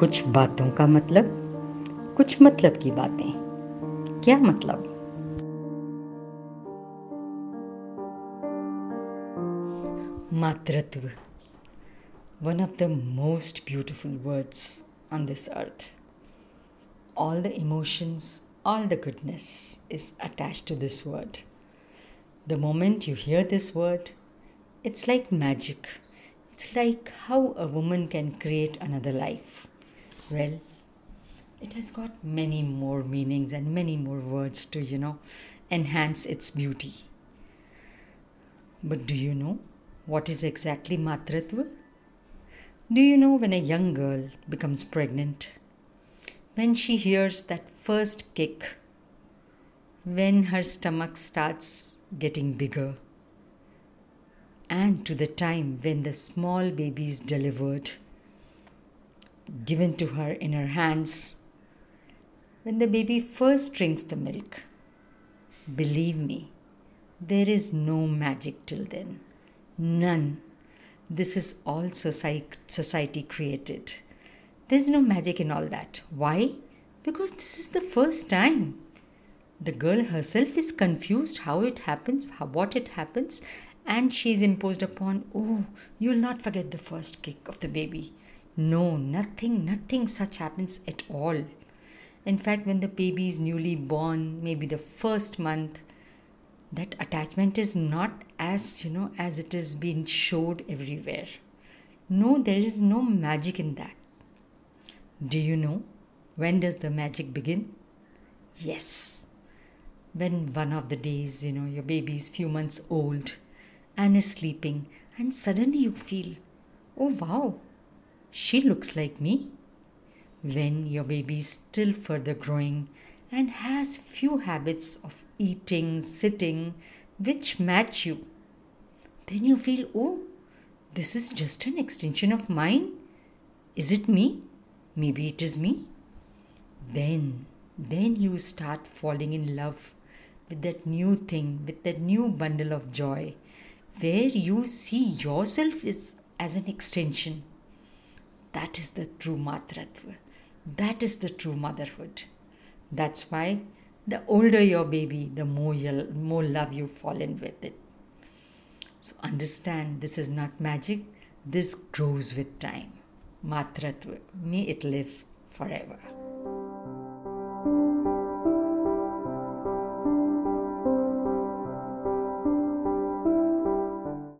कुछ बातों का मतलब? कुछ मतलब की बातें। क्या मतलब? मातृत्व। One of the most beautiful words on this earth all the emotions all the goodness is attach to this word the moment you hear this word it's like magic it's like how a woman can create another life well it has got many more meanings and many more words to you know enhance its beauty. But do you know what is exactly matratva do you know when a young girl becomes pregnant? When she hears that first kick? When her stomach starts getting bigger? And to the time when the small baby is delivered given to her in her hands when the baby first drinks the milk. Believe me, there is no magic till then. None. This is all society created. There's no magic in all that. Why? Because this is the first time. The girl herself is confused how it happens, how, what it happens, and she is imposed upon, oh, you'll not forget the first kick of the baby. No, nothing, nothing such happens at all. In fact, when the baby is newly born, maybe the first month, that attachment is not as you know as it is being showed everywhere. No, there is no magic in that. Do you know when does the magic begin? Yes, when one of the days you know your baby is few months old and is sleeping, and suddenly you feel, oh wow, she looks like me when your baby is still further growing and has few habits of eating, sitting, which match you, then you feel, oh, this is just an extension of mine. Is it me? Maybe it is me. Then, then you start falling in love with that new thing, with that new bundle of joy, where you see yourself is as an extension. That is the true matratva. That is the true motherhood. That's why the older your baby, the more, you, more love you fall in with it. So understand this is not magic, this grows with time. Matratva. May it live forever.